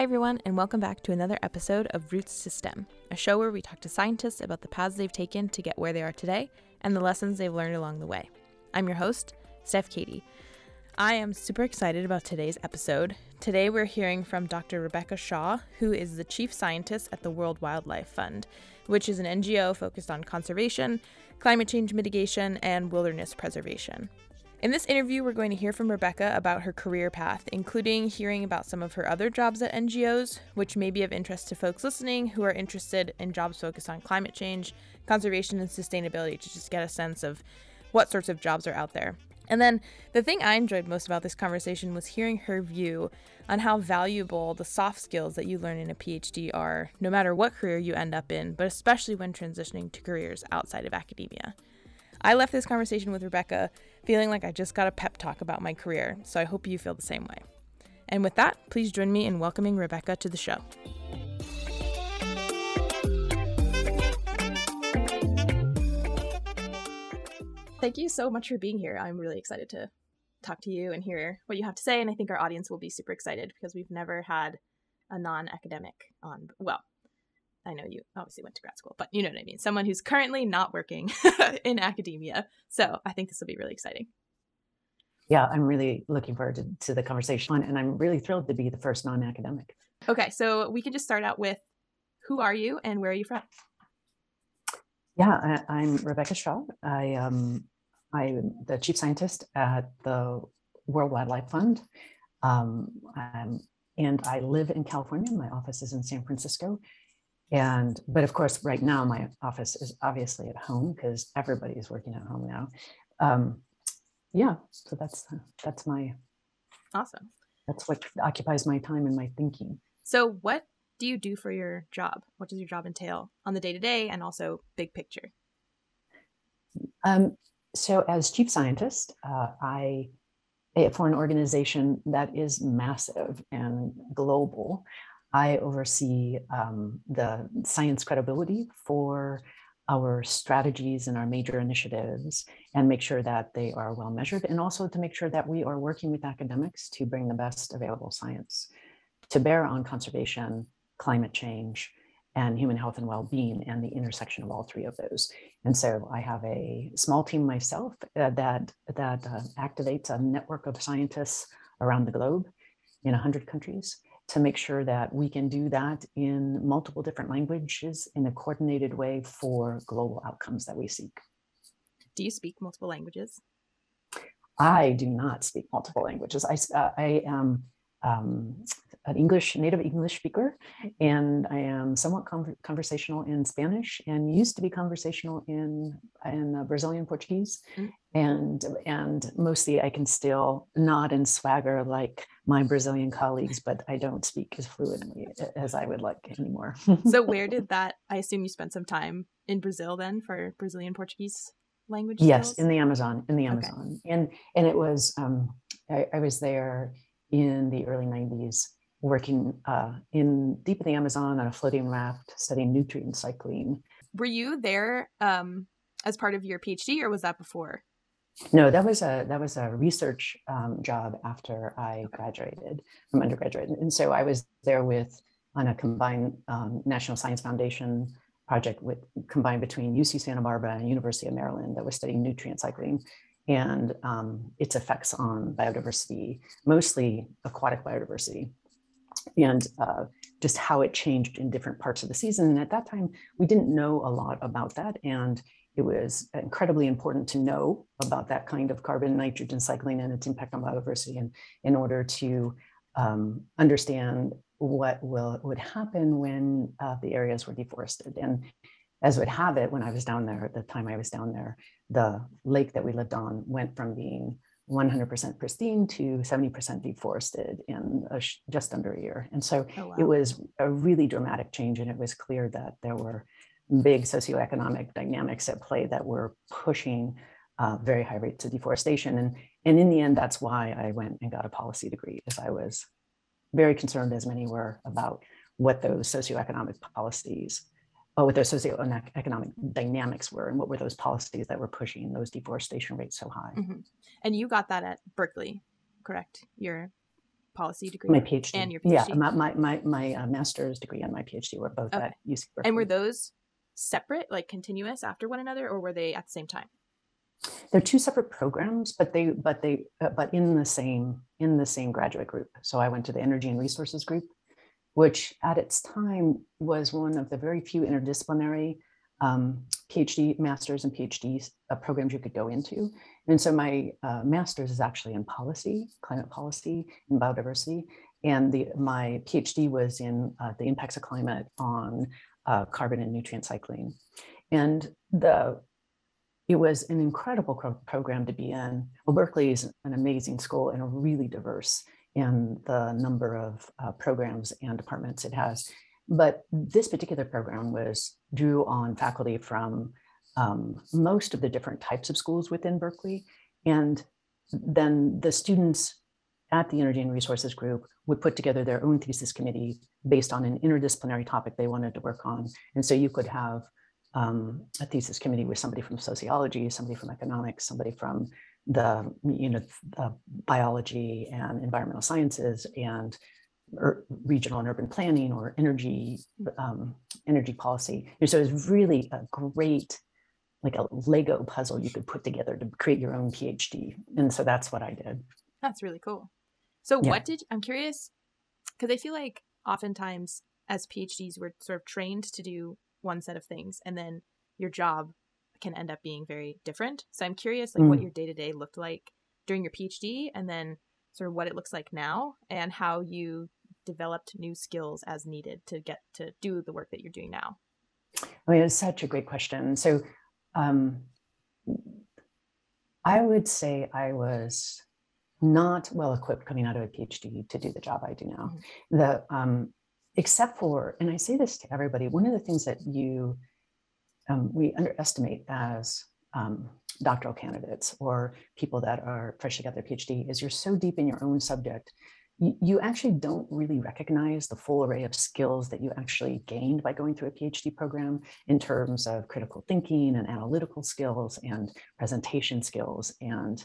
Hi, everyone, and welcome back to another episode of Roots to STEM, a show where we talk to scientists about the paths they've taken to get where they are today and the lessons they've learned along the way. I'm your host, Steph Katie. I am super excited about today's episode. Today, we're hearing from Dr. Rebecca Shaw, who is the chief scientist at the World Wildlife Fund, which is an NGO focused on conservation, climate change mitigation, and wilderness preservation. In this interview, we're going to hear from Rebecca about her career path, including hearing about some of her other jobs at NGOs, which may be of interest to folks listening who are interested in jobs focused on climate change, conservation, and sustainability to just get a sense of what sorts of jobs are out there. And then the thing I enjoyed most about this conversation was hearing her view on how valuable the soft skills that you learn in a PhD are, no matter what career you end up in, but especially when transitioning to careers outside of academia. I left this conversation with Rebecca feeling like I just got a pep talk about my career, so I hope you feel the same way. And with that, please join me in welcoming Rebecca to the show. Thank you so much for being here. I'm really excited to talk to you and hear what you have to say. And I think our audience will be super excited because we've never had a non academic on. Well, I know you obviously went to grad school, but you know what I mean. Someone who's currently not working in academia. So I think this will be really exciting. Yeah, I'm really looking forward to, to the conversation, and I'm really thrilled to be the first non academic. Okay, so we can just start out with who are you and where are you from? Yeah, I, am Rebecca Shaw. I um, I'm the chief scientist at the World Wildlife Fund, um, and I live in California. My office is in San Francisco, and but of course right now my office is obviously at home because everybody is working at home now. Um, yeah so that's that's my awesome. that's what occupies my time and my thinking. So what do you do for your job? What does your job entail on the day to day and also big picture? Um, so as chief scientist uh, i eh, for an organization that is massive and global I oversee um, the science credibility for our strategies and our major initiatives and make sure that they are well measured and also to make sure that we are working with academics to bring the best available science to bear on conservation, climate change, and human health and well-being and the intersection of all three of those. And so I have a small team myself uh, that that uh, activates a network of scientists around the globe in 100 countries to make sure that we can do that in multiple different languages in a coordinated way for global outcomes that we seek. Do you speak multiple languages? I do not speak multiple languages. I, uh, I am um, an English native English speaker, and I am somewhat con- conversational in Spanish, and used to be conversational in in uh, Brazilian Portuguese, mm-hmm. and and mostly I can still nod and swagger like my Brazilian colleagues, but I don't speak as fluently as I would like anymore. so where did that? I assume you spent some time in Brazil then for Brazilian Portuguese language. Yes, skills? in the Amazon, in the Amazon, okay. and and it was um, I, I was there in the early 90s working uh, in deep in the Amazon on a floating raft studying nutrient cycling. Were you there um, as part of your PhD or was that before? No, that was a that was a research um, job after I graduated from undergraduate, and so I was there with on a combined um, National Science Foundation project with combined between UC Santa Barbara and University of Maryland that was studying nutrient cycling and um, its effects on biodiversity, mostly aquatic biodiversity, and uh, just how it changed in different parts of the season. And at that time, we didn't know a lot about that. And it was incredibly important to know about that kind of carbon nitrogen cycling and its impact on biodiversity and in order to um, understand what will would happen when uh, the areas were deforested. And as would have it, when I was down there, at the time I was down there, the lake that we lived on went from being 100% pristine to 70% deforested in sh- just under a year. And so oh, wow. it was a really dramatic change. And it was clear that there were big socioeconomic dynamics at play that were pushing uh, very high rates of deforestation. And, and in the end, that's why I went and got a policy degree, as I was very concerned, as many were, about what those socioeconomic policies what those socioeconomic dynamics were and what were those policies that were pushing those deforestation rates so high. Mm-hmm. And you got that at Berkeley, correct? Your policy degree? My PhD. And your PhD? Yeah, my, my, my, my uh, master's degree and my PhD were both okay. at UC Berkeley. And were those separate, like continuous after one another, or were they at the same time? They're two separate programs, but they, but they, uh, but in the same, in the same graduate group. So I went to the Energy and Resources group, which at its time was one of the very few interdisciplinary um, PhD masters and PhD uh, programs you could go into. And so my uh, master's is actually in policy, climate policy and biodiversity. And the, my PhD was in uh, the impacts of climate on uh, carbon and nutrient cycling. And the it was an incredible program to be in. Well, Berkeley is an amazing school and a really diverse in the number of uh, programs and departments it has. But this particular program was drew on faculty from um, most of the different types of schools within Berkeley. And then the students at the Energy and Resources group would put together their own thesis committee based on an interdisciplinary topic they wanted to work on. And so you could have um, a thesis committee with somebody from sociology, somebody from economics, somebody from the you know the biology and environmental sciences and regional and urban planning or energy um, energy policy. And so it's really a great like a Lego puzzle you could put together to create your own PhD. And so that's what I did. That's really cool. So yeah. what did I'm curious because I feel like oftentimes as PhDs we're sort of trained to do one set of things and then your job can end up being very different. So I'm curious like mm. what your day-to-day looked like during your PhD and then sort of what it looks like now and how you developed new skills as needed to get to do the work that you're doing now? I mean, it's such a great question. So, um, I would say I was not well equipped coming out of a PhD to do the job I do now. Mm-hmm. The um, except for, and I say this to everybody, one of the things that you um, we underestimate as um, doctoral candidates or people that are freshly got their PhD is you're so deep in your own subject you actually don't really recognize the full array of skills that you actually gained by going through a PhD program in terms of critical thinking and analytical skills and presentation skills and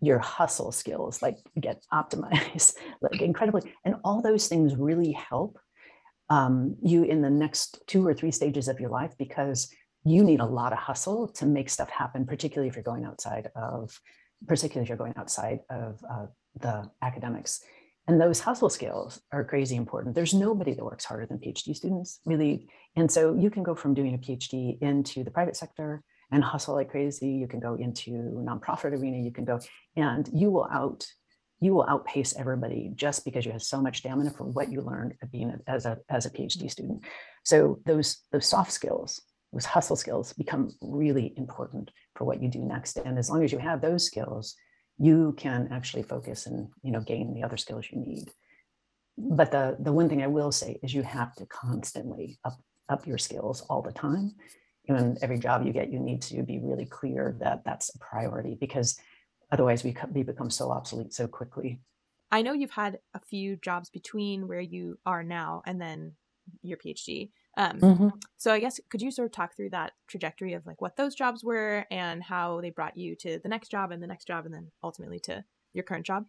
your hustle skills, like get optimized, like incredibly, and all those things really help um, you in the next two or three stages of your life because you need a lot of hustle to make stuff happen, particularly if you're going outside of, particularly if you're going outside of uh, the academics. And those hustle skills are crazy important. There's nobody that works harder than PhD students, really. And so you can go from doing a PhD into the private sector and hustle like crazy. You can go into nonprofit arena. You can go, and you will out you will outpace everybody just because you have so much stamina for what you learned being as a as a PhD student. So those those soft skills, those hustle skills, become really important for what you do next. And as long as you have those skills, you can actually focus and you know gain the other skills you need. But the the one thing i will say is you have to constantly up up your skills all the time. And every job you get you need to be really clear that that's a priority because otherwise we, we become so obsolete so quickly. I know you've had a few jobs between where you are now and then your phd um, mm-hmm. So I guess could you sort of talk through that trajectory of like what those jobs were and how they brought you to the next job and the next job and then ultimately to your current job?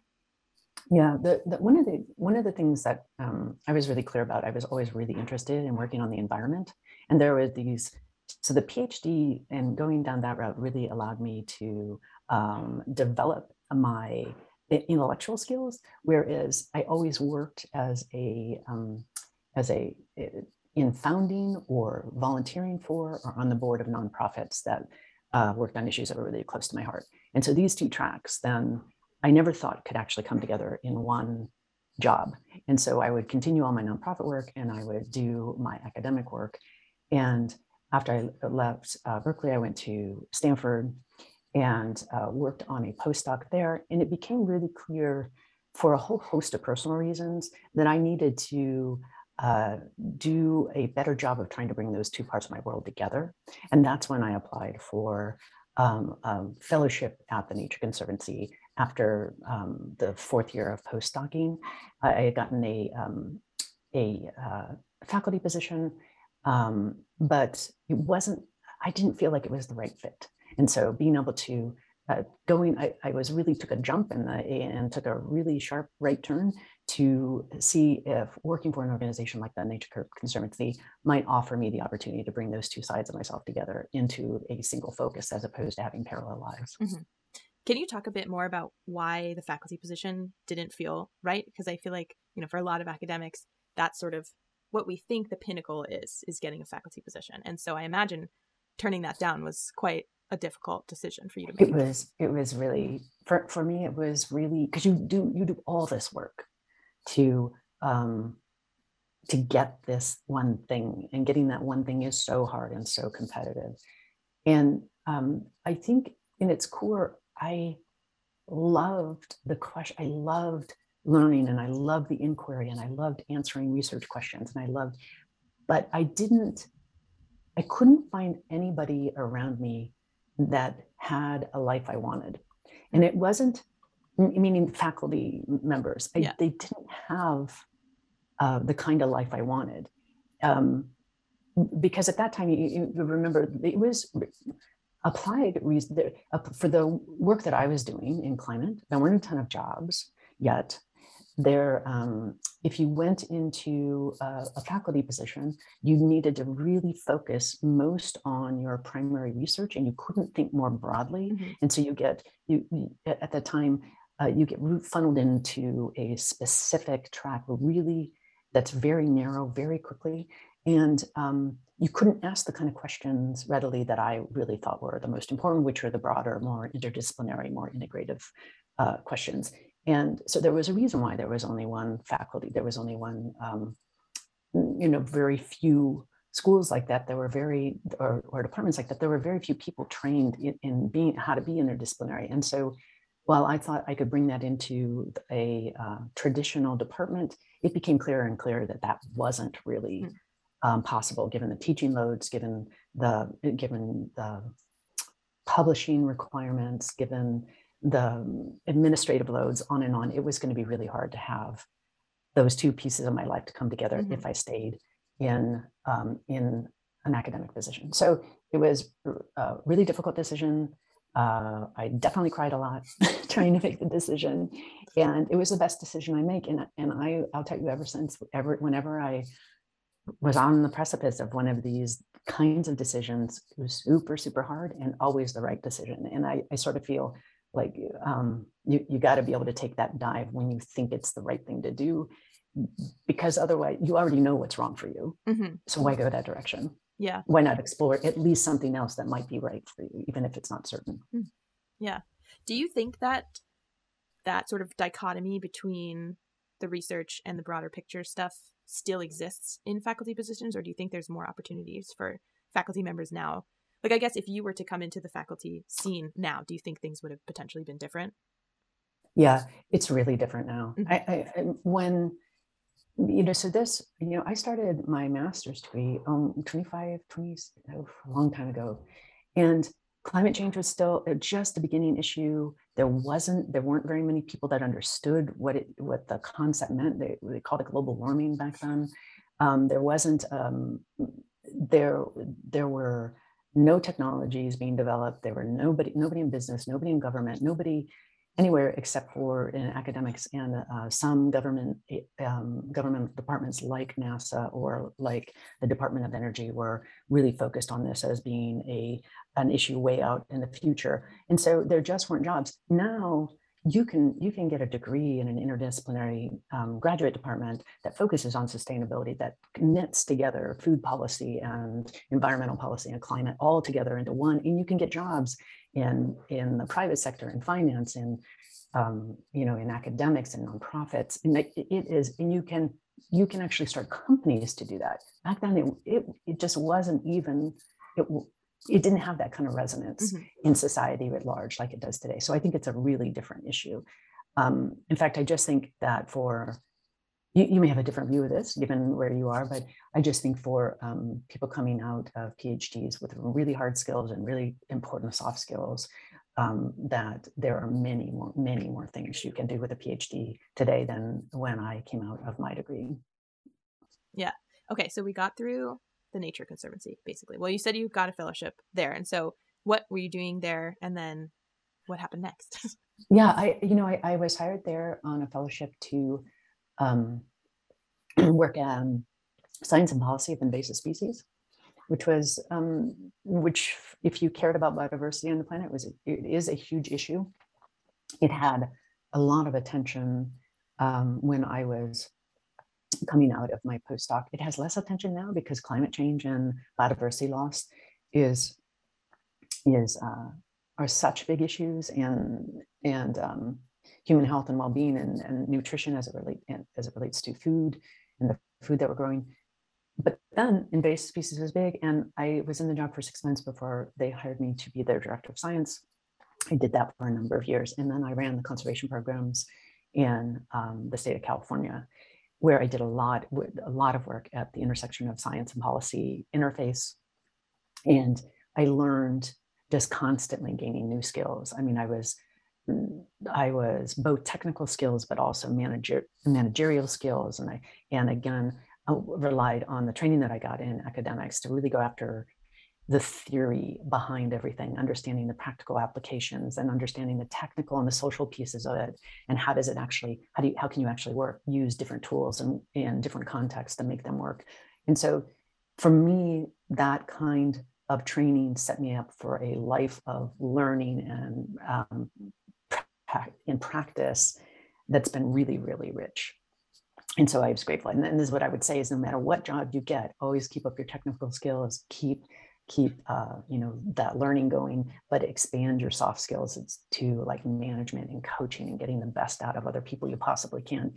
Yeah, the, the one of the one of the things that um, I was really clear about, I was always really interested in working on the environment, and there were these. So the PhD and going down that route really allowed me to um, develop my intellectual skills, whereas I always worked as a um, as a in founding or volunteering for or on the board of nonprofits that uh, worked on issues that were really close to my heart. And so these two tracks then I never thought could actually come together in one job. And so I would continue all my nonprofit work and I would do my academic work. And after I left uh, Berkeley, I went to Stanford and uh, worked on a postdoc there. And it became really clear for a whole host of personal reasons that I needed to uh, do a better job of trying to bring those two parts of my world together. And that's when I applied for um, a fellowship at the Nature Conservancy after um, the fourth year of postdocing. I had gotten a, um, a uh, faculty position, um, but it wasn't, I didn't feel like it was the right fit. And so being able to uh, going, I, I, was really took a jump in the and took a really sharp right turn to see if working for an organization like the Nature Conservancy might offer me the opportunity to bring those two sides of myself together into a single focus as opposed to having parallel lives. Mm-hmm. Can you talk a bit more about why the faculty position didn't feel right? Because I feel like, you know, for a lot of academics, that's sort of what we think the pinnacle is, is getting a faculty position. And so I imagine turning that down was quite a difficult decision for you to make. It was, it was really, for, for me, it was really, because you do, you do all this work to, um, to get this one thing and getting that one thing is so hard and so competitive. And um, I think in its core, I loved the question. I loved learning and I loved the inquiry and I loved answering research questions and I loved, but I didn't, I couldn't find anybody around me that had a life I wanted. And it wasn't, meaning faculty members, I, yeah. they didn't have uh, the kind of life I wanted. Um, because at that time, you, you remember, it was applied for the work that I was doing in climate. There weren't a ton of jobs yet. There, um, if you went into a, a, faculty position, you needed to really focus most on your primary research, and you couldn't think more broadly. Mm-hmm. And so you get you, at the time uh, you get funneled into a specific track, really that's very narrow, very quickly, and um, you couldn't ask the kind of questions readily that I really thought were the most important, which are the broader, more interdisciplinary, more integrative uh, questions. And so there was a reason why there was only one faculty, there was only one, um, you know, very few schools like that. There were very, or, or departments like that. There were very few people trained in, in, being how to be interdisciplinary. And so while I thought I could bring that into a uh, traditional department, it became clearer and clearer that that wasn't really. Mm um, possible given the teaching loads, given the given the publishing requirements, given the administrative loads, on and on. It was going to be really hard to have those two pieces of my life to come together mm-hmm. if I stayed in um, in an academic position. So it was a really difficult decision. Uh, I definitely cried a lot trying to make the decision, and it was the best decision I make. And and I I'll tell you ever since ever whenever I was on the precipice of one of these kinds of decisions. It was super, super hard and always the right decision. And I, I sort of feel like um, you, you got to be able to take that dive when you think it's the right thing to do, because otherwise you already know what's wrong for you. Mm-hmm. So why go that direction? Yeah. Why not explore at least something else that might be right for you, even if it's not certain? Hmm. Yeah. Do you think that that sort of dichotomy between the research and the broader picture stuff still exists in faculty positions, or do you think there's more opportunities for faculty members now? Like, I guess if you were to come into the faculty scene now, do you think things would have potentially been different? Yeah, it's really different now. Mm-hmm. I, I, when you know, so this, you know, I started my master's degree um 25, 20, oh, a long time ago. And climate change was still uh, just a beginning issue. There wasn't, there weren't very many people that understood what it, what the concept meant. They, they called it global warming back then. Um, there wasn't, um, there, there were no technologies being developed. There were nobody, nobody in business, nobody in government, nobody anywhere except for in academics and uh, some government um, government departments like NASA or like the Department of Energy were really focused on this as being a an issue way out in the future. And so there just weren't jobs. Now you can you can get a degree in an interdisciplinary um, graduate department that focuses on sustainability that knits together food policy and environmental policy and climate all together into one and you can get jobs in in the private sector in finance in um, you know in academics and nonprofits. And it, it is and you can you can actually start companies to do that. Back then it, it, it just wasn't even it, it didn't have that kind of resonance mm-hmm. in society at large like it does today so i think it's a really different issue um, in fact i just think that for you, you, may have a different view of this given where you are, but I just think for um, people coming out of PhDs with really hard skills and really important soft skills, um, that there are many more, many more things you can do with a PhD today than when I came out of my degree. Yeah. Okay. So we got through the Nature Conservancy, basically. Well, you said you got a fellowship there. And so what were you doing there? And then what happened next? yeah, I you know I, I was hired there on a fellowship to um, work on science and policy of invasive species, which was um, which if you cared about biodiversity on the planet was it is a huge issue. It had a lot of attention um, when I was coming out of my postdoc. It has less attention now because climate change and biodiversity loss is is uh, are such big issues and and um, human health and well-being and, and nutrition as it relate as it relates to food and the food that we're growing. But then invasive species was big, and I was in the job for six months before they hired me to be their director of science. I did that for a number of years, and then I ran the conservation programs in um, the state of California, where I did a lot, a lot of work at the intersection of science and policy interface, and I learned just constantly gaining new skills. I mean, I was mm, I was both technical skills, but also manager, managerial skills. And I, and again, I relied on the training that I got in academics to really go after the theory behind everything, understanding the practical applications and understanding the technical and the social pieces of it. And how does it actually, how do you, how can you actually work, use different tools and in different contexts to make them work? And so for me, that kind of training set me up for a life of learning and um, in practice that's been really, really rich. And so I was grateful. And, this is what I would say is no matter what job you get, always keep up your technical skills, keep keep uh, you know that learning going but expand your soft skills to like management and coaching and getting the best out of other people you possibly can.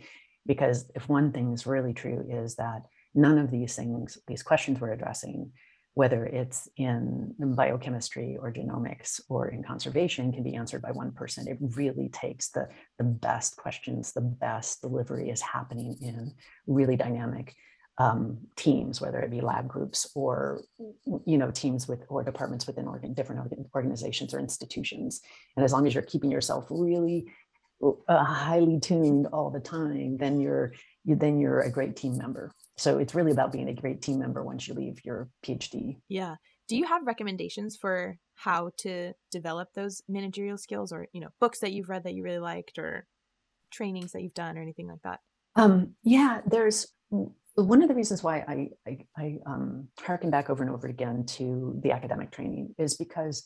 Because if one thing is really true is that none of these things these questions we're addressing whether it's in biochemistry or genomics or in conservation can be answered by one person. It really takes the the best questions the best delivery is happening in really dynamic um, teams whether it be lab groups or you know teams with or departments within organ, different organizations or institutions and as long as you're keeping yourself really uh, highly tuned all the time then you're you, then you're a great team member so it's really about being a great team member once you leave your PhD. Yeah. Do you have recommendations for how to develop those managerial skills or, you know, books that you've read that you really liked or trainings that you've done or anything like that? Um, yeah, there's one of the reasons why I, I, I um, harken back over and over again to the academic training is because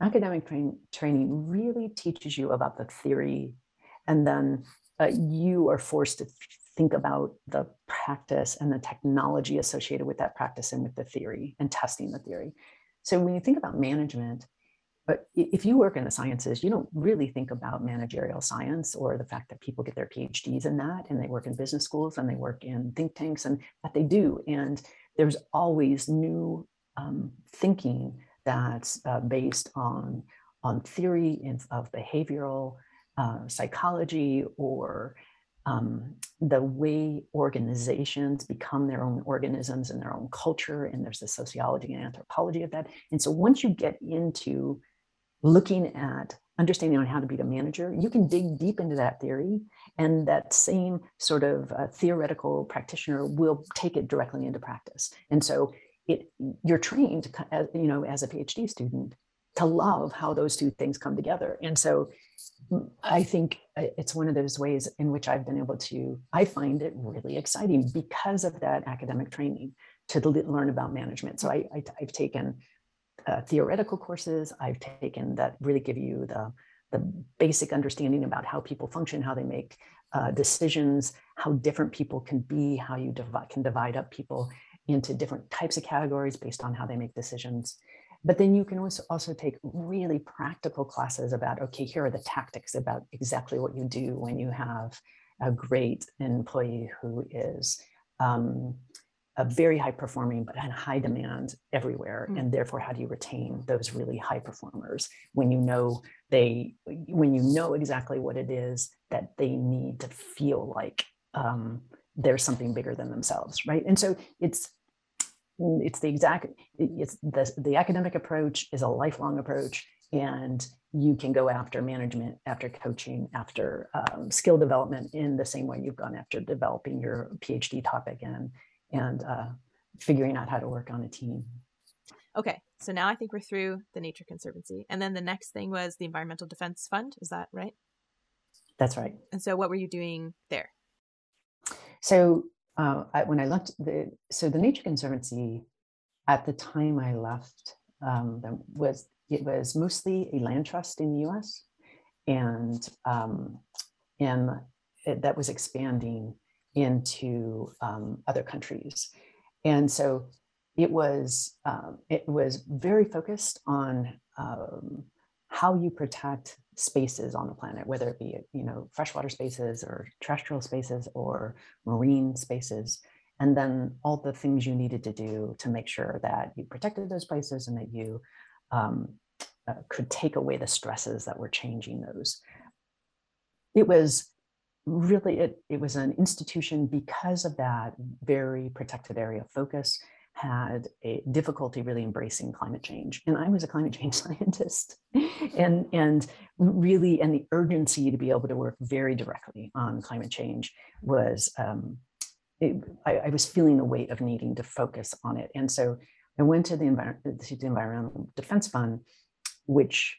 academic train, training really teaches you about the theory and then uh, you are forced to think about the practice and the technology associated with that practice and with the theory and testing the theory. So when you think about management, but if you work in the sciences, you don't really think about managerial science or the fact that people get their PhDs in that and they work in business schools and they work in think tanks and that they do. And there's always new um, thinking that's uh, based on, on theory of behavioral uh, psychology or um, the way organizations become their own organisms and their own culture, and there's the sociology and anthropology of that. And so once you get into looking at understanding on how to be a manager, you can dig deep into that theory, and that same sort of uh, theoretical practitioner will take it directly into practice. And so it you're trained, as, you know, as a PhD student to love how those two things come together. And so mm, I think uh, it's one of those ways in which I've been able to, I find it really exciting because of that academic training to learn about management. So I, I, have taken uh, theoretical courses, I've taken that really give you the, the basic understanding about how people function, how they make uh, decisions, how different people can be, how you divide, can divide up people into different types of categories based on how they make decisions. But then you can also, also take really practical classes about, okay, here are the tactics about exactly what you do when you have a great employee who is um, a very high performing but in high demand everywhere. Mm. and therefore how do you retain those really high performers when you know they when you know exactly what it is that they need to feel like um, there's something bigger than themselves right? And so it's it's the exact it's the, the academic approach is a lifelong approach and you can go after management after coaching after um, skill development in the same way you've gone after developing your phd topic and and uh, figuring out how to work on a team Okay, so now I think we're through the Nature Conservancy. And then the next thing was the Environmental Defense Fund. Is that right? That's right. And so what were you doing there? So uh, I, when I left the, so the Nature Conservancy at the time I left um, was, it was mostly a land trust in the US and, um, and it, that was expanding into um, other countries. And so it was um, it was very focused on um, how you protect spaces on the planet, whether it be you know freshwater spaces or terrestrial spaces or marine spaces, and then all the things you needed to do to make sure that you protected those places and that you um, uh, could take away the stresses that were changing those. It was really it, it was an institution because of that very protected area of focus had a difficulty really embracing climate change. And i was a climate change scientist. And and really and the urgency to be able to work very directly on climate change was um, it, I, I, was feeling the weight of needing to focus on it. And so i went to the, to the environmental defense fund which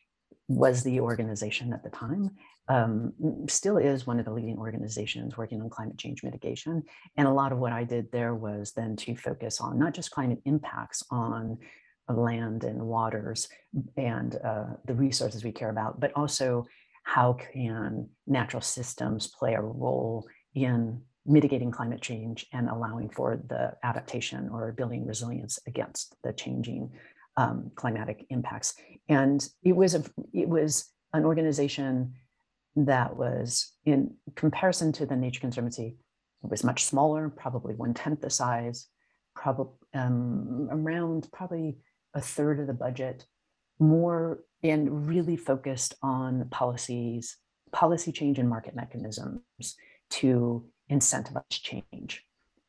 was the organization at the time um, still is one of the leading organizations working on climate change mitigation. And a lot of what I did there was then to focus on not just climate impacts on land and waters and uh, the resources we care about, but also how can natural systems play a role in mitigating climate change and allowing for the adaptation or building resilience against the changing um, climatic impacts. And it was a, it was an organization that was in comparison to the Nature Conservancy, it was much smaller, probably one tenth the size, probably um, around probably a third of the budget, more and really focused on policies, policy change and market mechanisms to incentivize change.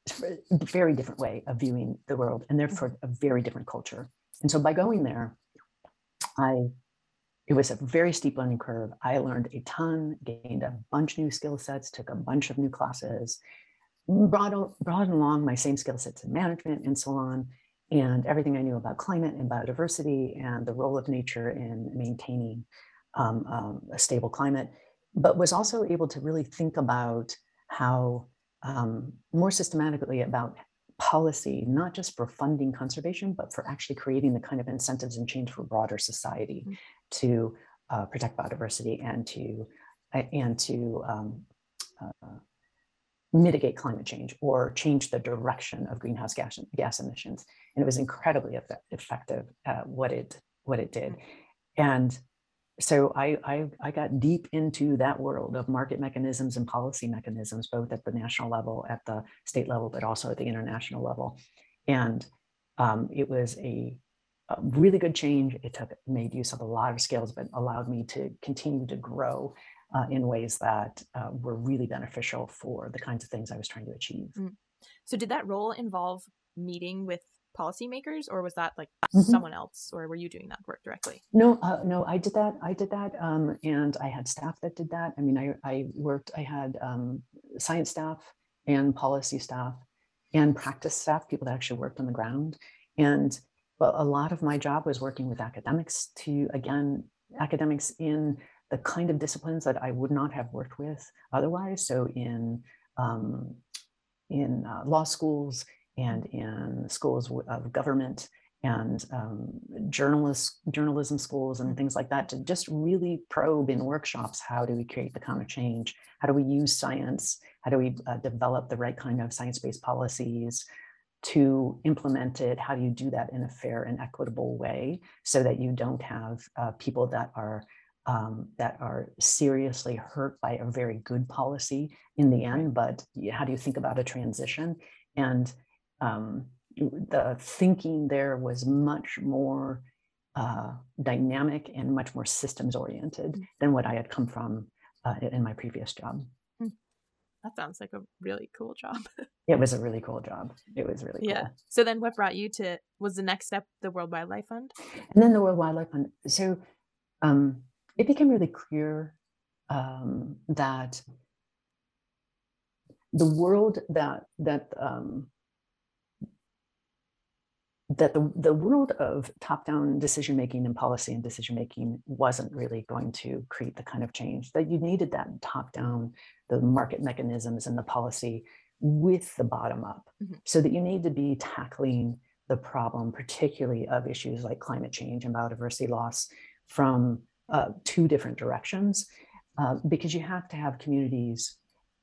It's a very different way of viewing the world and therefore a very different culture. And so by going there, I it was a very steep learning curve. I learned a ton, gained a bunch of new skill sets, took a bunch of new classes, brought, brought along my same skill sets in management and so on, and everything I knew about climate and biodiversity and the role of nature in maintaining um, um, a stable climate, but was also able to really think about how um, more systematically about policy, not just for funding conservation, but for actually creating the kind of incentives and change for broader society mm-hmm. To uh, protect biodiversity and to uh, and to um, uh, mitigate climate change or change the direction of greenhouse gas, gas emissions. And it was incredibly effective at what it what it did. And so I, I, I got deep into that world of market mechanisms and policy mechanisms, both at the national level, at the state level, but also at the international level. And um, it was a, really good change. It took made use of a lot of skills, but allowed me to continue to grow uh, in ways that uh, were really beneficial for the kinds of things I was trying to achieve. Mm. So, did that role involve meeting with policymakers or was that like mm-hmm. someone else or were you doing that work directly no uh, no i did that i did that um, and i had staff that did that i mean i, I worked i had um, science staff and policy staff and practice staff people that actually worked on the ground and well, a lot of my job was working with academics to again academics in the kind of disciplines that i would not have worked with otherwise. So in um, in uh, law schools and in schools of government and um, journalism schools and things like that to just really probe in workshops how do we create the kind of change? How do we use science? How do we uh, develop the right kind of science-based policies to implement it how do you do that in a fair and equitable way so that you don't have uh, people that are um, that are seriously hurt by a very good policy in the end but how do you think about a transition and um, the thinking there was much more uh, dynamic and much more systems oriented mm. than what I had come from uh, in my previous job. That sounds like a really cool job. it was a really cool job. It was really cool. yeah. So then, what brought you to was the next step the World Wildlife Fund? And then the World Wildlife Fund. So um, it became really clear um, that the world that that um, that the, the world of top-down decision making and policy and decision making wasn't really going to create the kind of change that you needed that top-down the market mechanisms and the policy with the bottom up mm-hmm. so that you need to be tackling the problem particularly of issues like climate change and biodiversity loss from uh, two different directions uh, because you have to have communities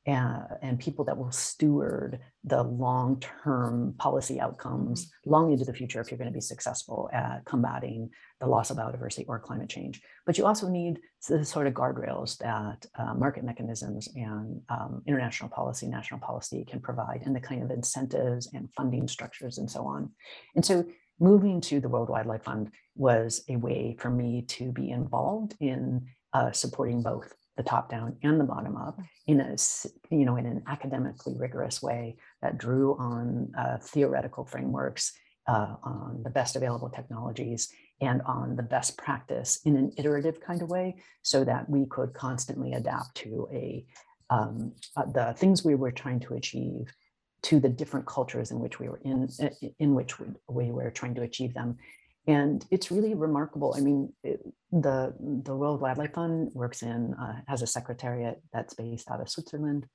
and, and people that will steward the long-term policy outcomes mm-hmm. long into the future if you're going to be successful at combating the loss of biodiversity or climate change. But you also need the sort of guardrails that uh, market mechanisms and um, international policy, national policy can provide, and the kind of incentives and funding structures and so on. And so moving to the World Wildlife Fund was a way for me to be involved in uh, supporting both the top down and the bottom up in a you know in an academically rigorous way that drew on uh, theoretical frameworks uh, on the best available technologies and on the best practice in an iterative kind of way so that we could constantly adapt to a um, uh, the things we were trying to achieve to the different cultures in which we were in in which we, we were trying to achieve them and it's really remarkable. I mean, it, the the World Wildlife Fund works in uh, has a secretariat that's based out of Switzerland.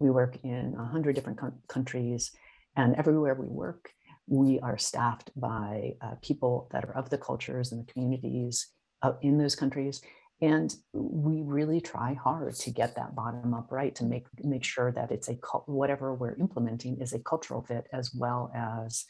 We work in a hundred different co- countries, and everywhere we work, we are staffed by uh, people that are of the cultures and the communities uh, in those countries. And we really try hard to get that bottom up right to make make sure that it's a whatever we're implementing is a cultural fit as well as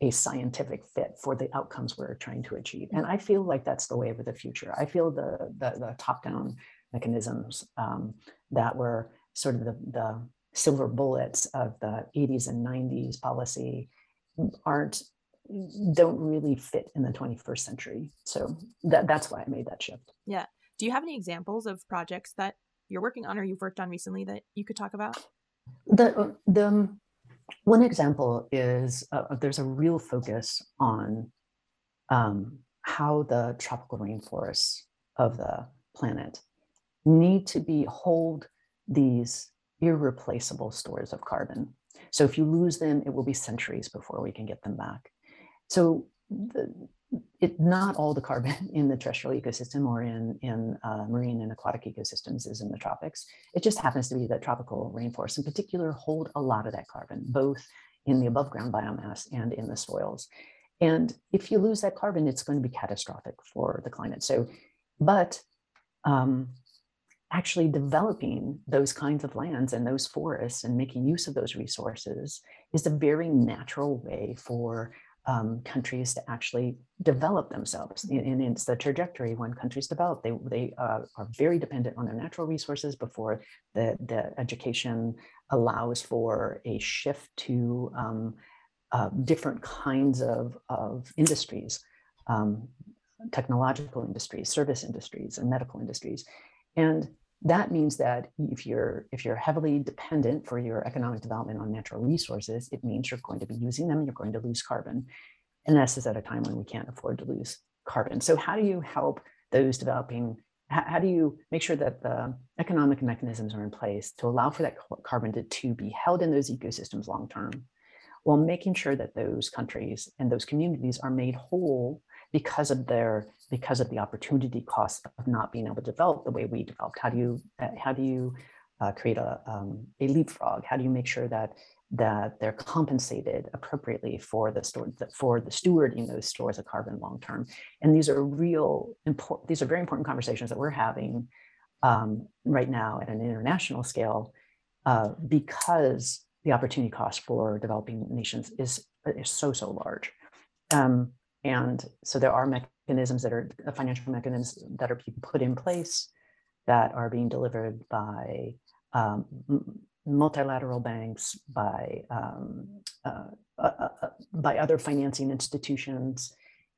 a scientific fit for the outcomes we're trying to achieve. And I feel like that's the way of the future. I feel the, the, the top-down mechanisms um, that were sort of the, the silver bullets of the 80s and 90s policy aren't don't really fit in the 21st century. So that, that's why I made that shift. Yeah. Do you have any examples of projects that you're working on or you've worked on recently that you could talk about? The the one example is uh, there's a real focus on um, how the tropical rainforests of the planet need to be hold these irreplaceable stores of carbon. So if you lose them, it will be centuries before we can get them back. So the, it, not all the carbon in the terrestrial ecosystem or in, in uh, marine and aquatic ecosystems is in the tropics. It just happens to be that tropical rainforests in particular hold a lot of that carbon, both in the above ground biomass and in the soils. And if you lose that carbon, it's going to be catastrophic for the climate. So, but um, actually developing those kinds of lands and those forests and making use of those resources is a very natural way for um, countries to actually develop themselves. And it's the trajectory when countries develop, they, they uh, are very dependent on their natural resources before the, the education allows for a shift to um, uh, different kinds of, of industries, um, technological industries, service industries, and medical industries. And that means that if you're if you're heavily dependent for your economic development on natural resources it means you're going to be using them you're going to lose carbon. And this is at a time when we can't afford to lose carbon. So how do you help those developing how, do you make sure that the economic mechanisms are in place to allow for that carbon to, to be held in those ecosystems long term while making sure that those countries and those communities are made whole because of their because of the opportunity cost of not being able to develop the way we developed. How do you how do you uh, create a, um, a leapfrog? How do you make sure that that they're compensated appropriately for the store for the stewarding those stores of carbon long term? And these are real important these are very important conversations that we're having um, right now at an international scale uh, because the opportunity cost for developing nations is, is so so large. Um, and so there are mechanisms that are uh, financial mechanisms that are being put in place that are being delivered by um, multilateral banks, by um, uh, uh, uh, uh, by other financing institutions,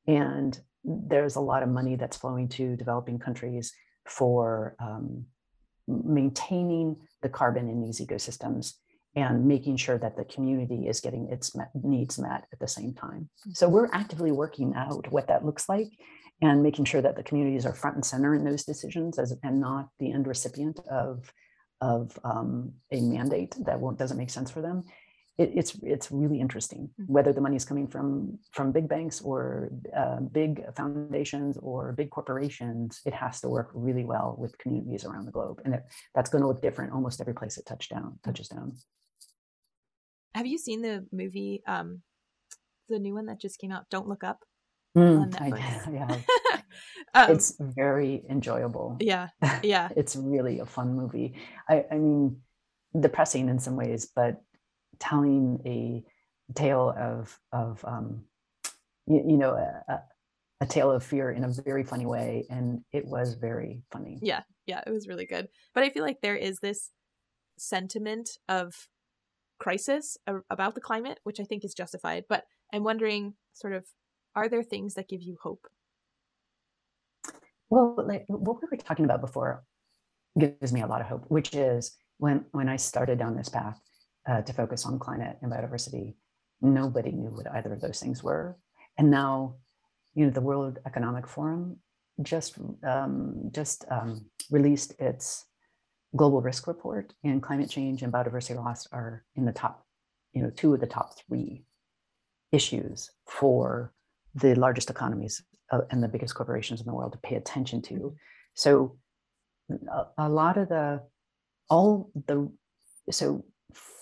and there's a lot of money that's flowing to developing countries for um, maintaining the carbon in these ecosystems and making sure that the community is getting its needs met at the same time. So we're actively working out what that looks like and making sure that the communities are front and center in those decisions as, and not the end recipient of, of um, a mandate that doesn't make sense for them. it, it's it's really interesting Mhm. whether the money is coming from from big banks or uh, big foundations or big corporations. It has to work really well with communities around the globe, and it, that's going to look different almost every place it touch down, touches down. Have you seen the movie, um, the new one that just came out, Don't Look Up? Mm, I, yeah, um, it's very enjoyable. yeah, yeah, it's really a fun movie. I, I mean, depressing in some ways, but telling a tale of of um, you, you know a, a tale of fear in a very funny way, and it was very funny. yeah, yeah. It was really good. But I feel like there is this sentiment of crisis about the climate, which I think is justified. But I'm wondering, sort of, are there things that give you hope? Well, like what we were talking about before gives me a lot of hope, which is when when I started down this path uh, to focus on climate and biodiversity, nobody knew what either of those things were, and now, you know, the World Economic Forum just um, just um, released its global risk report, and climate change and biodiversity loss are in the top, you know, two of the top three issues for the largest economies uh, and the biggest corporations in the world to pay attention to. So a, lot of the all the so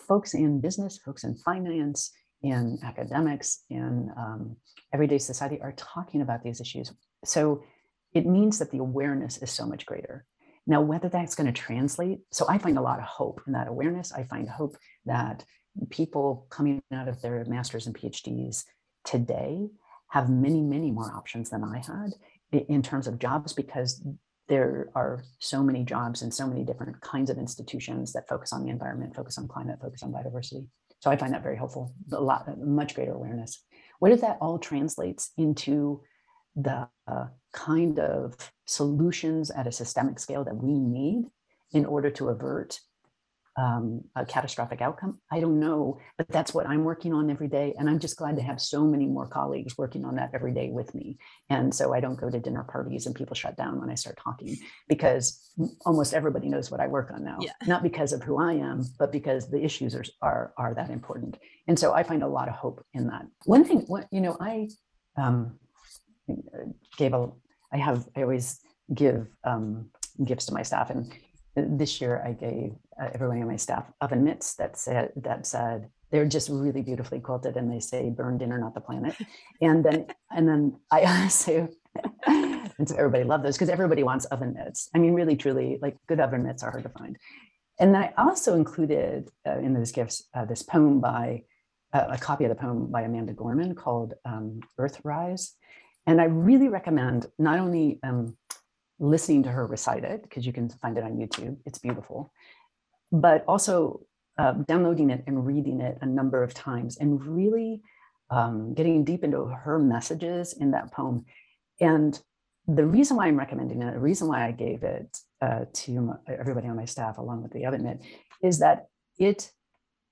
folks in business, folks in finance, in academics, in um, everyday society are talking about these issues. So it means that the awareness is so much greater. Now, whether that's going to translate, so I find a lot of hope in that awareness. I find hope that people coming out of their masters and PhDs today have many, many more options than I had in terms of jobs because there are so many jobs and so many different kinds of institutions that focus on the environment, focus on climate, focus on biodiversity. So I find that very helpful. A lot, much greater awareness. What if that all translates into the uh, kind of solutions at a systemic scale that we need in order to avert um, a catastrophic outcome? I don't know, but that's what I'm working on every day. And I'm just glad to have so many more colleagues working on that every day with me. And so I don't go to dinner parties and people shut down when I start talking because almost everybody knows what I work on now. Yeah. Not because of who I am, but because the issues are, are, are that important. And so I find a lot of hope in that. One thing, what, you know, I um, gave a, I have, I always give um, gifts to my staff. And this year I gave uh, everybody on my staff oven mitts that said, that said, they're just really beautifully quilted and they say burn dinner, not the planet. And then, and then I also, and so everybody loved those because everybody wants oven mitts. I mean, really, truly, like good oven mitts are hard to find. And then I also included uh, in those gifts uh, this poem by uh, a copy of the poem by Amanda Gorman called um, Earthrise. And I really recommend not only um, listening to her recite it, because you can find it on YouTube, it's beautiful, but also uh, downloading it and reading it a number of times and really um, getting deep into her messages in that poem. And the reason why I'm recommending it, the reason why I gave it uh, to my, everybody on my staff, along with the other mitt, is that it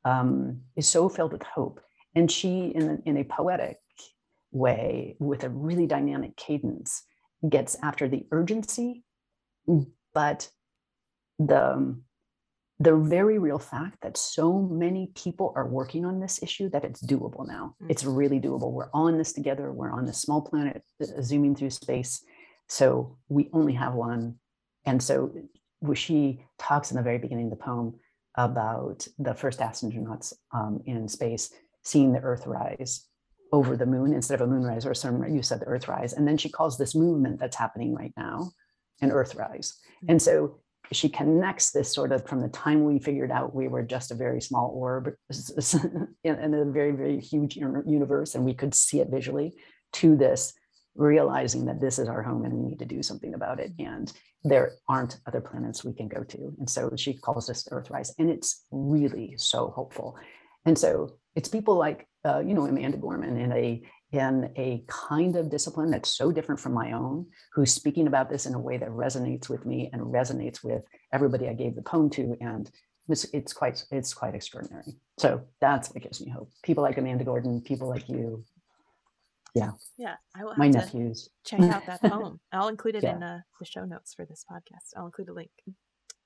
um, is so filled with hope. And she, in, in a poetic way, with a really dynamic cadence, gets after the urgency, but the the very real fact that so many people are working on this issue that it's doable now. Mm. It's really doable. We're all in this together. We're on this small planet uh, zooming through space. So we only have one. And so she talks in the very beginning of the poem about the first astronauts um, in space seeing the Earth rise over the moon instead of a moonrise or a sunrise. You said the Earth rise. And then she calls this movement that's happening right now an Earthrise. Hmm. And so she connects this sort of from the time we figured out we were just a very small orb in, in a very, very huge universe and we could see it visually to this realizing that this is our home and we need to do something about it. And there aren't other planets we can go to. And so she calls this Earthrise. And it's really so hopeful. And so it's people like, uh, you know, Amanda Gorman in a in a kind of discipline that's so different from my own, who's speaking about this in a way that resonates with me and resonates with everybody I gave the poem to. And it's, it's quite it's quite extraordinary. So that's what gives me hope. People like Amanda Gorman, people like you, Yeah, Yeah. I will have my to nephews. check out that poem. I'll include it Yeah. in uh, the show notes for this podcast. I'll include a link.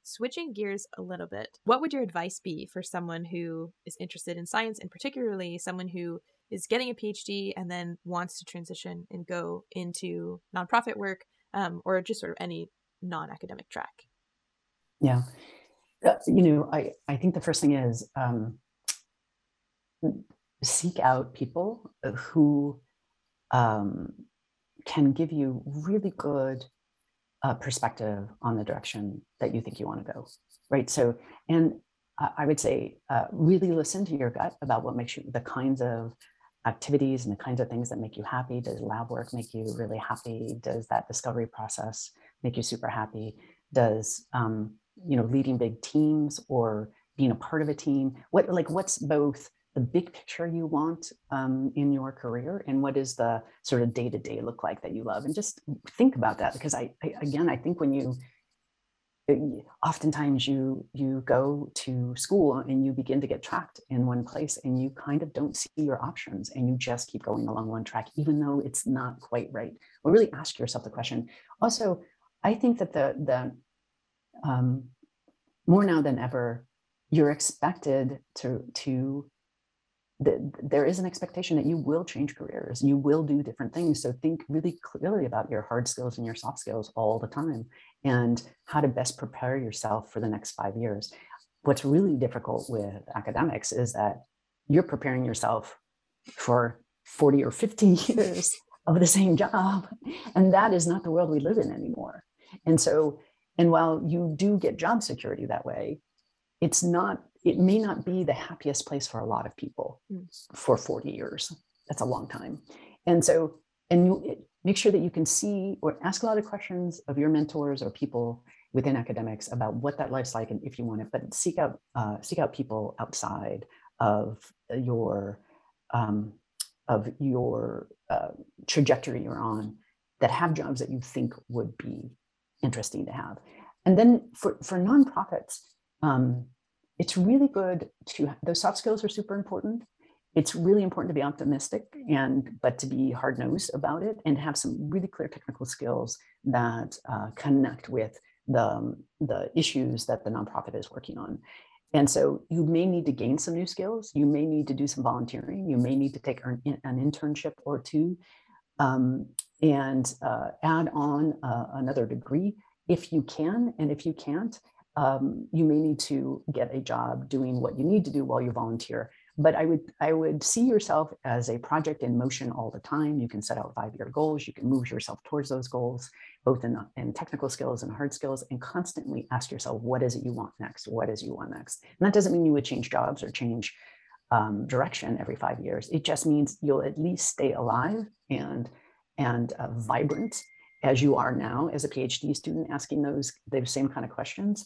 Switching gears a little bit, what would your advice be for someone who is interested in science and particularly someone who is getting a PhD and then wants to transition and go into nonprofit work um, or just sort of any non academic track? Yeah. Uh, you know, I, I think the first thing is um, seek out people who um, can give you really good uh, perspective on the direction that you think you want to go, right? So, and I would say uh, really listen to your gut about what makes you the kinds of activities and the kinds of things that make you happy. Does lab work make you really happy? Does that discovery process make you super happy? Does um, you know leading big teams or being a part of a team? What like what's both the big picture you want um, in your career and what is the sort of day to day look like that you love and just think about that because I, I, again i think when you uh, oftentimes you you go to school and you begin to get tracked in one place and you kind of don't see your options and you just keep going along one track even though it's not quite right. Well really ask yourself the question. Also i think that the the um, more now than ever you're expected to to the, there is an expectation that you will change careers you will do different things. So think really clearly about your hard skills and your soft skills all the time and how to best prepare yourself for the next five years. What's really difficult with academics is that you're preparing yourself for 40 or 50 years of the same job and that is not the world we live in anymore. And so and while you do get job security that way it's not it may not be the happiest place for a lot of people mm. for 40 years. That's a long time. And so, and you make sure that you can see or ask a lot of questions of your mentors or people within academics about what that life's like and if you want it, but seek out uh, seek out people outside of your um, of your uh, trajectory you're on that have jobs that you think would be interesting to have. And then for for nonprofits, um, it's really good to those soft skills are super important. It's really important to be optimistic and but to be hard nosed about it and have some really clear technical skills that uh, connect with the the issues that the nonprofit is working on. And so you may need to gain some new skills. You may need to do some volunteering. You may need to take an, an internship or two um, and uh, add on uh, another degree if you can. And if you can't um, you may need to get a job doing what you need to do while you volunteer. But I would I would see yourself as a project in motion all the time. You can set out five year goals. You can move yourself towards those goals, both in, in technical skills and hard skills, and constantly ask yourself, what is it you want next? What is you want next? And that doesn't mean you would change jobs or change um, direction every five years. It just means you'll at least stay alive and and uh, vibrant as you are now as a PhD student, asking those those same kind of questions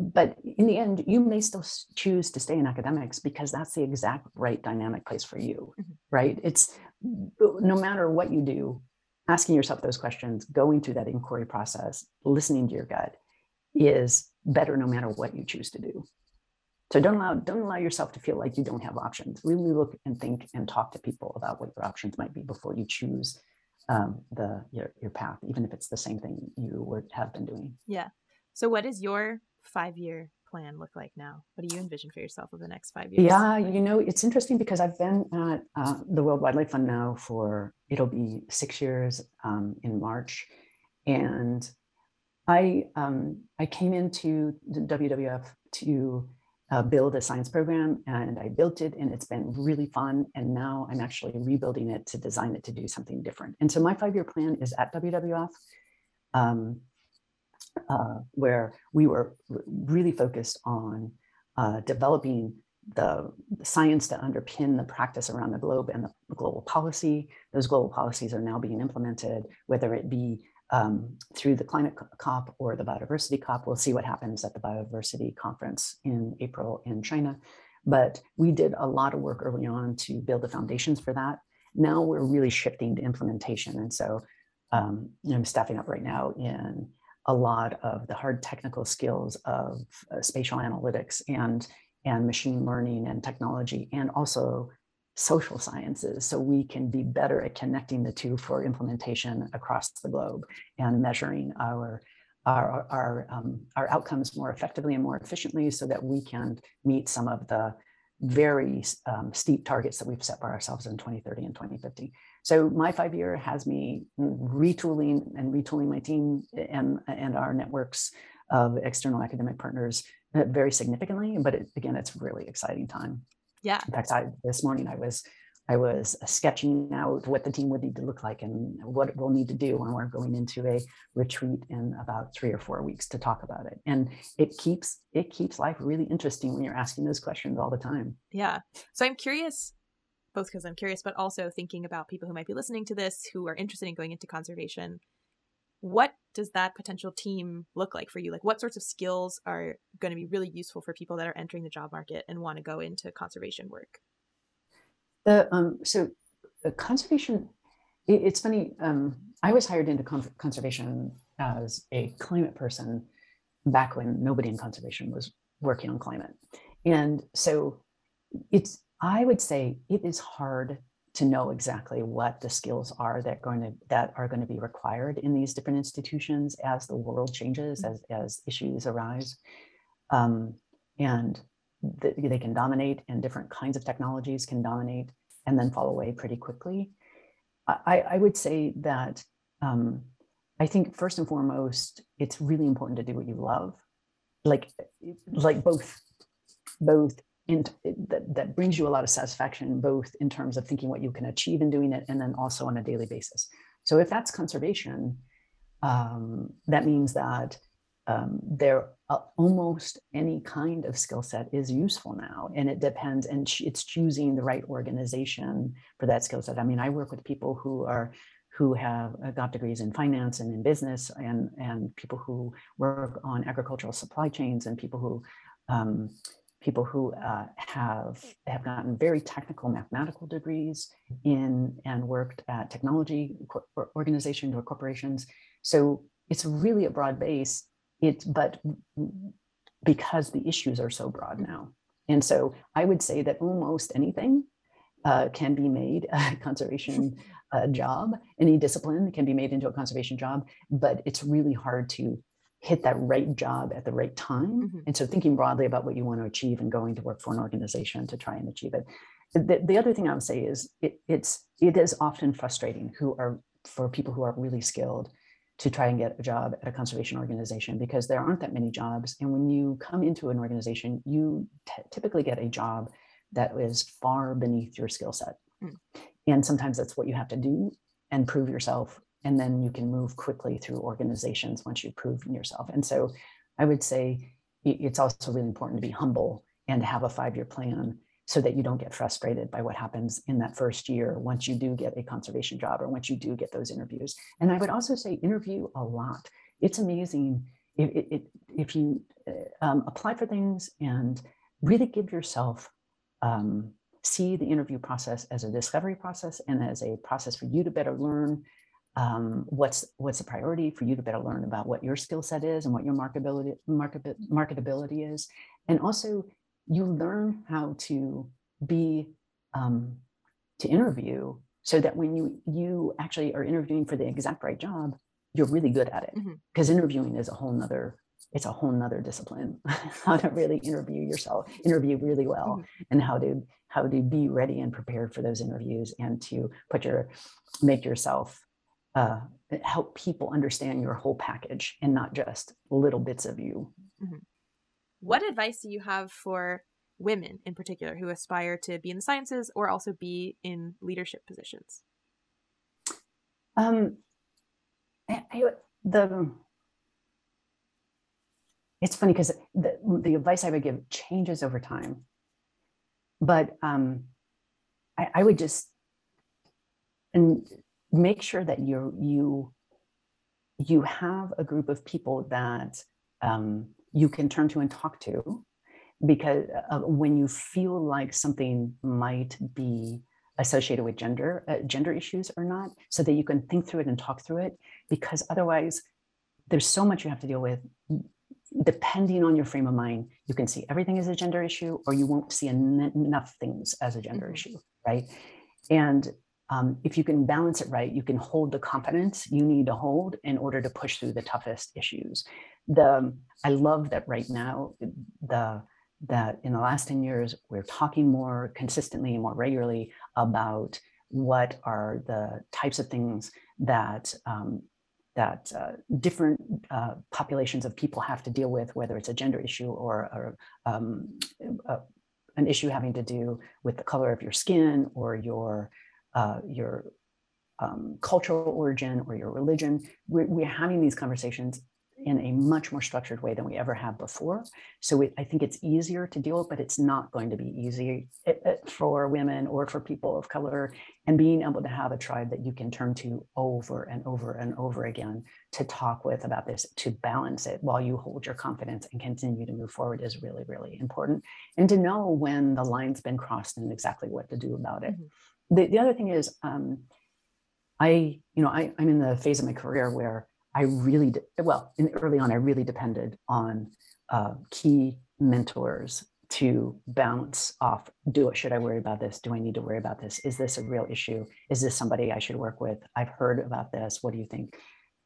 but in the end, you may still choose to stay in academics because that's the exact right dynamic place for you, mm-hmm. right? It's no matter what you do, asking yourself those questions, going through that inquiry process, listening to your gut is better no matter what you choose to do. So don't allow don't allow yourself to feel like you don't have options. Really look and think and talk to people about what your options might be before you choose um, the your, your path, even if it's the same thing you would have been doing. Yeah. So what is your five year plan look like now? What do you envision for yourself over the next five years? Yeah, you know, it's interesting because I've been at uh, the World Wildlife Fund now for it'll be six years um, in March, and I um, I came into the WWF to uh, build a science program, and I built it, and it's been really fun. And now I'm actually rebuilding it to design it to do something different. And so my five year plan is at WWF. Um, uh, where we were really focused on uh, developing the, the, science to underpin the practice around the globe and the global policy. Those global policies are now being implemented, whether it be um, through the climate COP or the biodiversity COP. We'll see what happens at the biodiversity conference in April in China. But we did a lot of work early on to build the foundations for that. Now we're really shifting to implementation. And so um, I'm staffing up right now in a lot of the hard technical skills of uh, spatial analytics and and machine learning and technology and also social sciences so we can be better at connecting the two for implementation across the globe and measuring our our our um, our outcomes more effectively and more efficiently, so that we can meet some of the very um, steep targets that we've set for ourselves in 2030 and 2050. So my five year has me retooling and retooling my team and and our networks of external academic partners uh, very significantly. But it, again, it's really exciting time. Yeah. In fact, I, this morning I was I was sketching out what the team would need to look like and what we'll need to do when we're going into a retreat in about three or four weeks to talk about it. And it keeps it keeps life really interesting when you're asking those questions all the time. Yeah. So I'm curious, both because I'm curious, but also thinking about people who might be listening to this who are interested in going into conservation. What does that potential team look like for you? Like, what sorts of skills are going to be really useful for people that are entering the job market and want to go into conservation work? The um, so the conservation. It, it's funny. Um, I was hired into con- conservation as a climate person back when nobody in conservation was working on climate, and so it's. I would say it is hard to know exactly what the skills are that going to that are going to be required in these different institutions as the world changes mm-hmm. as as issues arise. Um, and the, they can dominate and different kinds of technologies can dominate and then fall away pretty quickly. I, I would say that um, i think first and foremost it's really important to do what you love. Like like both both in, that, that brings you a lot of satisfaction, both in terms of thinking what you can achieve in doing it, and then also on a daily basis. So if that's conservation, um, that means that um, there uh, almost any kind of skill set is useful now, and it depends, and it's choosing the right organization for that skill set. I mean, I work with people who are who have uh, got degrees in finance and in business, and and people who work on agricultural supply chains, and people who um, people who uh, have have gotten very technical mathematical degrees in and worked at technology organizations or corporations. So it's really a broad base. It but because the issues are so broad now, and so I would say that almost anything uh, can be made a conservation uh, job. Any discipline can be made into a conservation job, but it's really hard to hit that right job at the right time. Mm-hmm. And so thinking broadly about what you want to achieve and going to work for an organization to try and achieve it. The, the other thing I would say is it, it's it is often frustrating who are for people who are really skilled to try and get a job at a conservation organization because there aren't that many jobs. And when you come into an organization, you t- typically get a job that is far beneath your skill set. Mm. And sometimes that's what you have to do and prove yourself and then you can move quickly through organizations once you've proven yourself. And so I would say it's also really important to be humble and have a five year plan so that you don't get frustrated by what happens in that first year once you do get a conservation job or once you do get those interviews. And I would also say interview a lot. It's amazing if, if, if you uh, um, apply for things and really give yourself um, see the interview process as a discovery process and as a process for you to better learn um, what's what's the priority for you to better learn about what your skill set is and what your marketability market, marketability is and also you learn how to be um, to interview so that when you you actually are interviewing for the exact right job you're really good at it because mm-hmm. interviewing is a whole nother it's a whole nother discipline how to really interview yourself interview really well mm-hmm. and how to how to be ready and prepared for those interviews and to put your make yourself uh, help people understand your whole package and not just little bits of you. Mm-hmm. What advice do you have for women in particular who aspire to be in the sciences or also be in leadership positions? Um, I, I, the it's funny because the, the advice I would give changes over time, but um, I, I would just and make sure that you you you have a group of people that um, you can turn to and talk to because uh, when you feel like something might be associated with gender uh, gender issues or not so that you can think through it and talk through it because otherwise there's so much you have to deal with depending on your frame of mind you can see everything as a gender issue or you won't see en- enough things as a gender mm-hmm. issue right and um, if you can balance it right, you can hold the confidence you need to hold in order to push through the toughest issues. The I love that right now the that in the last 10 years we're talking more consistently and more regularly about what are the types of things that um, that uh, different uh, populations of people have to deal with, whether it's a gender issue or, or um, a, an issue having to do with the color of your skin or your uh, your um, cultural origin or your religion. We're, we're, having these conversations in a much more structured way than we ever have before. So I think it's easier to deal with, but it's not going to be easy eh, eh, for women or for people of color. And being able to have a tribe that you can turn to over and over and over again to talk with about this, to balance it while you hold your confidence and continue to move forward is really, really important. And to know when the line's been crossed and exactly what to do about it. Mm-hmm. The, the other thing is, um, I, you know, I, I'm in the phase of my career where I really, de- well, in, early on, I really depended on uh, key mentors to bounce off do should i worry about this? Do i need to worry about this? Is this a real issue? Is this somebody i should work with? I've heard about this. What do you think?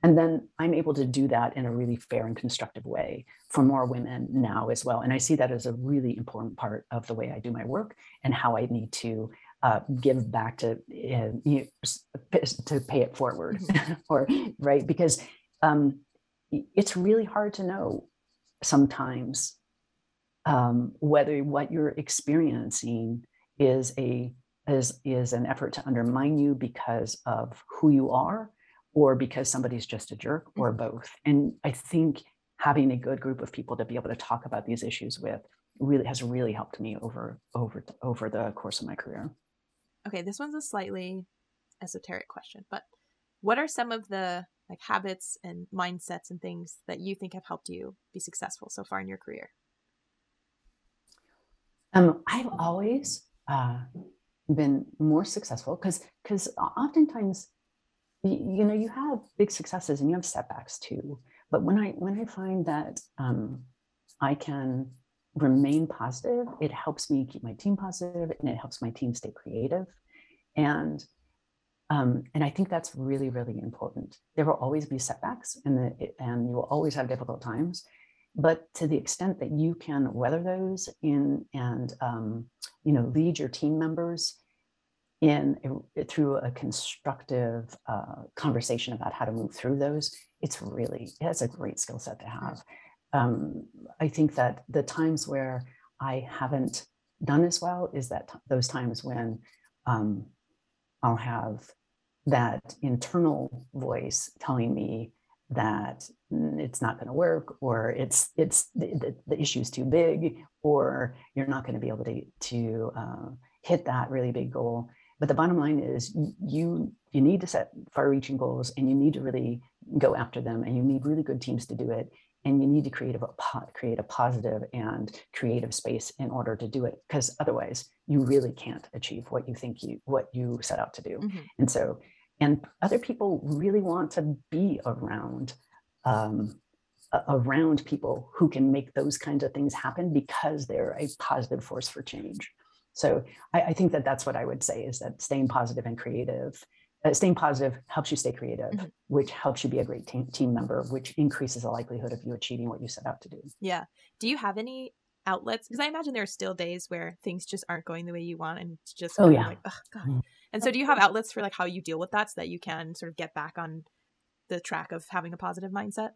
And then i'm able to do that in a really fair and constructive way for more women now as well. And i see that as a really important part of the way i do my work and how i need to uh, give back to uh, you to pay it forward mm-hmm. or right because um, it's really hard to know sometimes um, whether what you're experiencing is a is is an effort to undermine you because of who you are or because somebody's just a jerk or mm-hmm. both and i think having a good group of people to be able to talk about these issues with really has really helped me over over over the course of my career Okay, this one's a slightly esoteric question, but what are some of the like habits and mindsets and things that you think have helped you be successful so far in your career? Um, I've always uh, been more successful because because oftentimes you, you, know you have big successes and you have setbacks too. But when I when I find that um, I can remain positive. It helps me keep my team positive and it helps my team stay creative. And um, and I think that's really, really important. There will always be setbacks and, and you will always have difficult times. But to the extent that you can weather those in and um, you know lead your team members in through a constructive uh, conversation about how to move through those, it's really it's a great skill set to have um, I think that the times where I haven't done as well is that t- those times when um, I'll have that internal voice telling me that it's not going to work or it's it's the, the, is too big or you're not going to be able to to uh, hit that really big goal. But the bottom line is you you need to set far reaching goals and you need to really go after them and you need really good teams to do it and you need to create a create a positive and creative space in order to do it because otherwise you really can't achieve what you think you what you set out to do mm-hmm. and so and other people really want to be around um, around people who can make those kinds of things happen because they're a positive force for change so I, I think that that's what i would say is that staying positive and creative uh, staying positive helps you stay creative, mm-hmm. which helps you be a great team, team member, which increases the likelihood of you achieving what you set out to do. Yeah. Do you have any outlets? Because I imagine there are still days where things just aren't going the way you want, and it's just oh yeah, like, oh god. Mm-hmm. And so, do you have outlets for like how you deal with that, so that you can sort of get back on the track of having a positive mindset?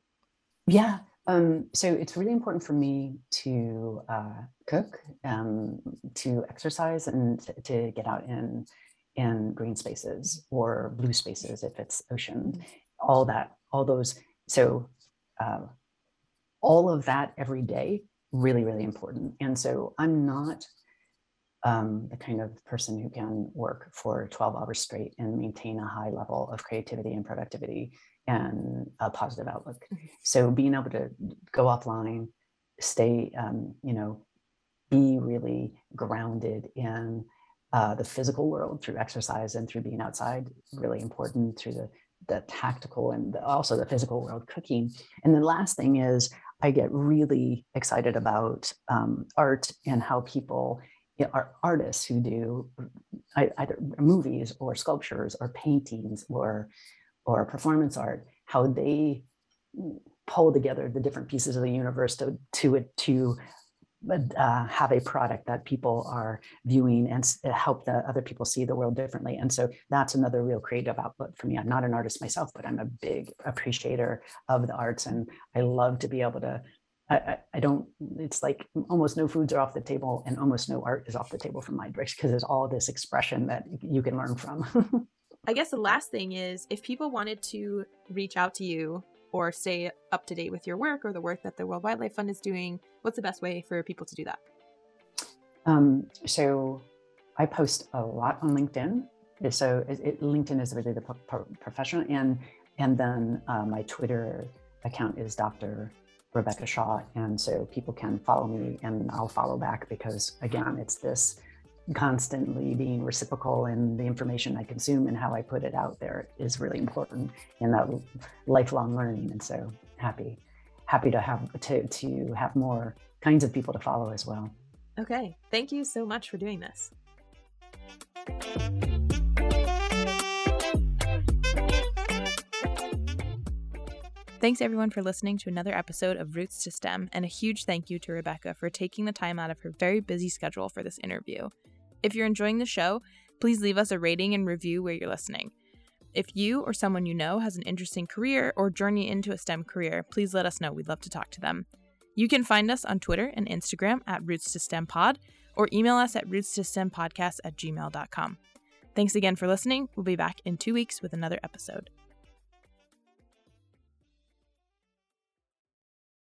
Yeah. Um, so it's really important for me to uh, cook, um, to exercise, and to get out and in green spaces or blue spaces if it's ocean, all that, all those. So uh, all of that every day, really, really important. And so I'm not um, the kind of person who can work for 12 hours straight and maintain a high level of creativity and productivity and a positive outlook. Mm-hmm. So being able to go offline, stay, um, you know, be really grounded in uh, the physical world through exercise and through being outside really important through the the tactical and the, also the physical world cooking. And the last thing is i get really excited about um, art and how people you know, are artists who do either movies or sculptures or paintings or or performance art, how they pull together the different pieces of the universe to to it to uh, have a product that people are viewing and help the other people see the world differently. And so that's another real creative outlet for me. I'm not an artist myself, but I'm a big appreciator of the arts, and I love to be able to. I, I don't. It's like almost no foods are off the table, and almost no art is off the table from my bricks because there's all this expression that you can learn from. I guess the last thing is if people wanted to reach out to you or stay up to date with your work or the work that the World Wildlife Fund is doing, what's the best way for people to do that? Um, so I post a lot on LinkedIn. So it, LinkedIn is really the pro- professional, and and then uh, my Twitter account is Dr. Rebecca Shaw, and so people can follow me, and I'll follow back because again, it's this constantly being reciprocal in the information I consume and how I put it out there is really important in that lifelong learning. And so happy, happy to have to to have more kinds of people to follow as well. Okay. Thank you so much for doing this. Thanks everyone for listening to another episode of Roots to STEM, and a huge thank you to Rebecca for taking the time out of her very busy schedule for this interview. If you're enjoying the show, please leave us a rating and review where you're listening. If you or someone you know has an interesting career or journey into a STEM career, please let us know. We'd love to talk to them. You can find us on Twitter and Instagram at Roots to STEM Pod or email us at roots to STEM podcast at gmail.com. Thanks again for listening. We'll be back in two weeks with another episode.